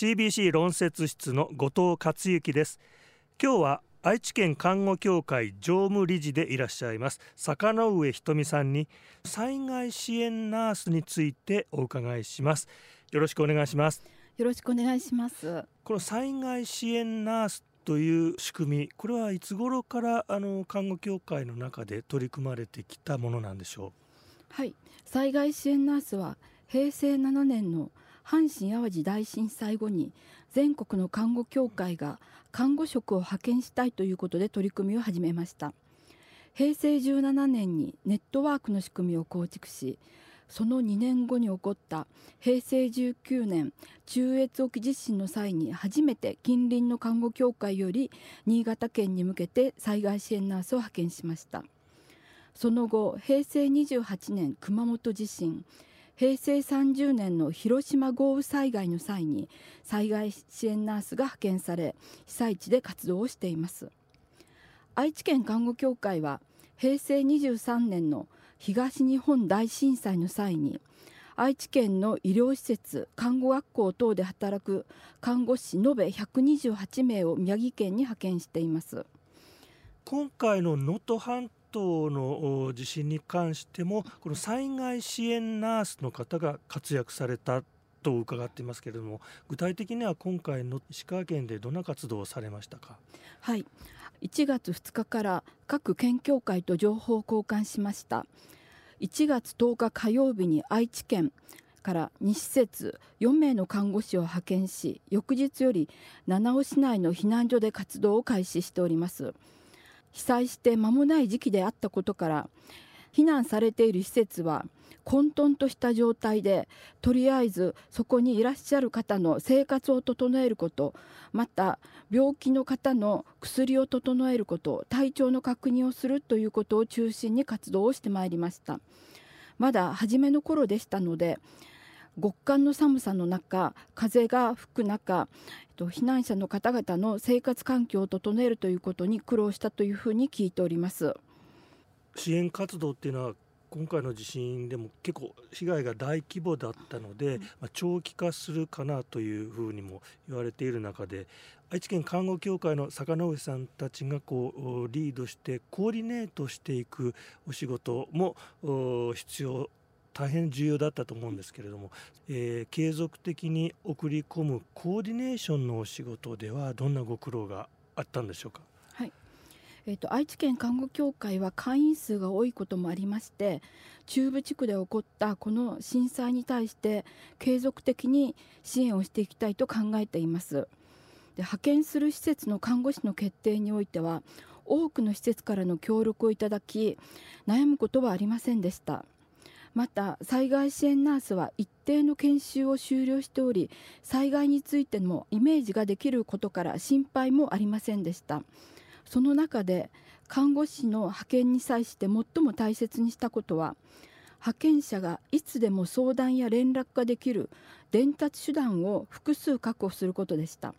CBC 論説室の後藤克之です。今日は愛知県看護協会常務理事でいらっしゃいます。坂上ひとみさんに災害支援ナースについてお伺いします。よろしくお願いします。よろしくお願いします。この災害支援ナースという仕組みこれはいつ頃からあの看護協会の中で取り組まれてきたものなんでしょう？はい。災害支援ナースは平成7年の阪神・淡路大震災後に全国の看護協会が看護職を派遣したいということで取り組みを始めました。平成17年にネットワークの仕組みを構築しその2年後に起こった平成19年中越沖地震の際に初めて近隣の看護協会より新潟県に向けて災害支援ナースを派遣しました。その後平成28年熊本地震平成30年の広島豪雨災害の際に災害支援ナースが派遣され被災地で活動をしています。愛知県看護協会は平成23年の東日本大震災の際に愛知県の医療施設看護学校等で働く看護師延べ128名を宮城県に派遣しています。今回の能登半島の地震に関してもこの災害支援ナースの方が活躍されたと伺っていますけれども具体的には今回の石川県でどんな活動をされましたか？はい。1月2日から各県協会と情報交換しました。1月10日火曜日に愛知県から2施設4名の看護師を派遣し翌日より七尾市内の避難所で活動を開始しております。被災して間もない時期であったことから避難されている施設は混沌とした状態でとりあえずそこにいらっしゃる方の生活を整えることまた病気の方の薬を整えること体調の確認をするということを中心に活動をしてまいりました。まだ初めの頃でしたので極寒の寒さの中風が吹く中避難者の方々の生活環境を整えるということに苦労したというふうに聞いております。支援活動っていうのは今回の地震でも結構被害が大規模だったので、まあ、長期化するかなというふうにも言われている中で愛知県看護協会の坂上さんたちがこうリードしてコーディネートしていくお仕事も必要大変重要だったと思うんですけれども、えー、継続的に送り込むコーディネーションのお仕事ではどんなご苦労があったんでしょうか？はい。えーと、愛知県看護協会は会員数が多いこともありまして中部地区で起こったこの震災に対して継続的に支援をしていきたいと考えています。で派遣する施設の看護師の決定においては多くの施設からの協力をいただき悩むことはありませんでした。また災害支援ナースは一定の研修を終了しており災害についてもイメージができることから心配もありませんでした。その中で看護師の派遣に際して最も大切にしたことは派遣者がいつでも相談や連絡ができる伝達手段を複数確保することでした。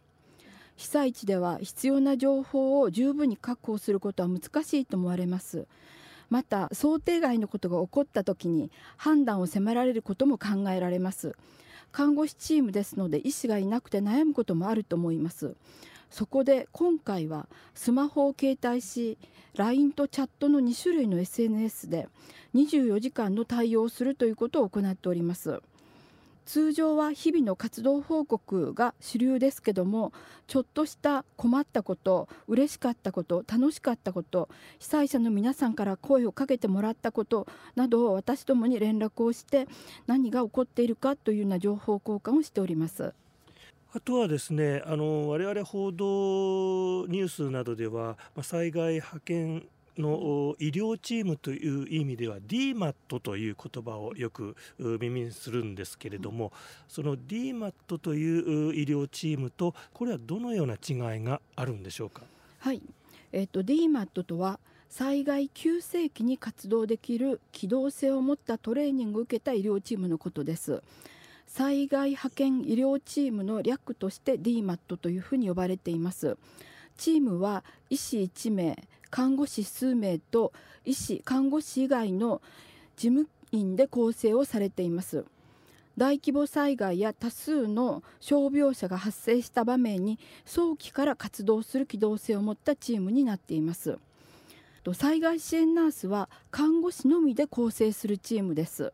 被災地では必要な情報を十分に確保することは難しいと思われます。また想定外のことが起こった時に判断を迫られることも考えられます。看護師チームですので医師がいなくて悩むこともあると思います。そこで今回はスマホを携帯し LINE とチャットの2種類の SNS で24時間の対応をするということを行っております。通常は日々の活動報告が主流ですけどもちょっとした困ったこと嬉しかったこと楽しかったこと被災者の皆さんから声をかけてもらったことなどを私どもに連絡をして何が起こっているかというような情報交換をしております。あとはですねあの我々報道ニュースなどでは災害派遣の医療チームという意味では DMAT という言葉をよく耳にするんですけれどもその DMAT という医療チームとこれはどのような違いがあるんでしょうか？はい、えっ、ー、と DMAT とは災害急性期に活動できる機動性を持ったトレーニングを受けた医療チームのことです。災害派遣医療チームの略として DMAT というふうに呼ばれています。チームは医師1名看護師数名と医師看護師以外の事務員で構成をされています。大規模災害や多数の傷病者が発生した場面に早期から活動する機動性を持ったチームになっています。災害支援ナースは看護師のみで構成するチームです。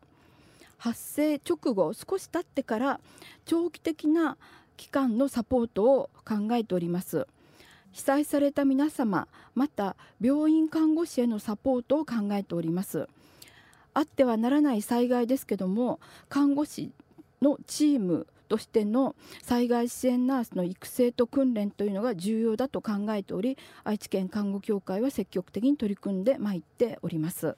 発生直後少し経ってから長期的な期間のサポートを考えております。被災された皆様また病院看護師へのサポートを考えております。あってはならない災害ですけども看護師のチームとしての災害支援ナースの育成と訓練というのが重要だと考えており愛知県看護協会は積極的に取り組んでまいっております。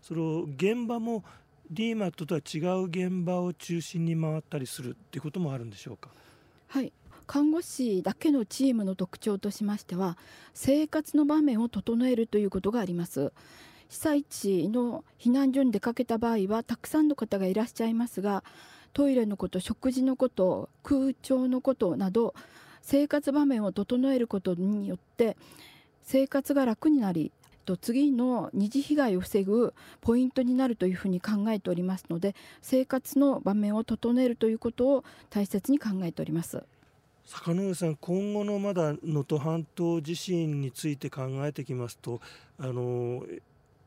その現場も DMAT とは違う現場を中心に回ったりするっていうこともあるんでしょうか？はい看護師だけのチームの特徴としましては生活の場面を整えるということがあります。被災地の避難所に出かけた場合はたくさんの方がいらっしゃいますがトイレのこと食事のこと空調のことなど生活場面を整えることによって生活が楽になりと次の二次被害を防ぐポイントになるというふうに考えておりますので生活の場面を整えるということを大切に考えております。坂上さん今後のまだ能登半島地震について考えてきますとあの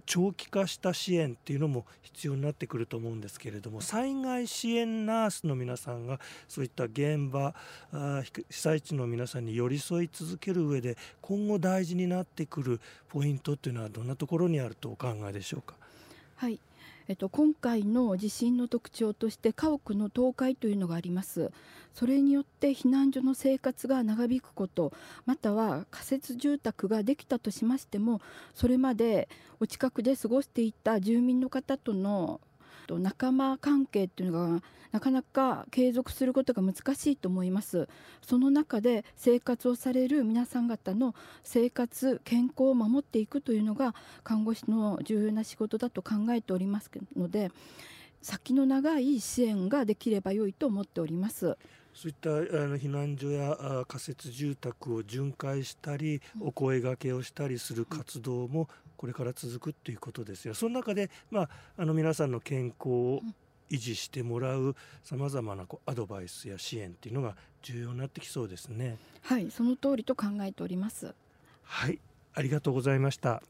長期化した支援っていうのも必要になってくると思うんですけれども災害支援ナースの皆さんがそういった現場被災地の皆さんに寄り添い続ける上で今後大事になってくるポイントっていうのはどんなところにあるとお考えでしょうか？はいえっと、今回の地震の特徴として家屋の倒壊というのがあります。それによって避難所の生活が長引くことまたは仮設住宅ができたとしましてもそれまでお近くで過ごしていた住民の方との仲間関係っていうのがなかなか継続することが難しいと思います。その中で生活をされる皆さん方の生活健康を守っていくというのが看護師の重要な仕事だと考えておりますので先の長い支援ができれば良いと思っております。そういったあの避難所や仮設住宅を巡回したり、お声がけをしたりする活動もこれから続くということですよ。その中で、まあ、あの皆さんの健康を維持してもらうさまざまなこうアドバイスや支援っていうのが重要になってきそうですね。はい、その通りと考えております。はい、ありがとうございました。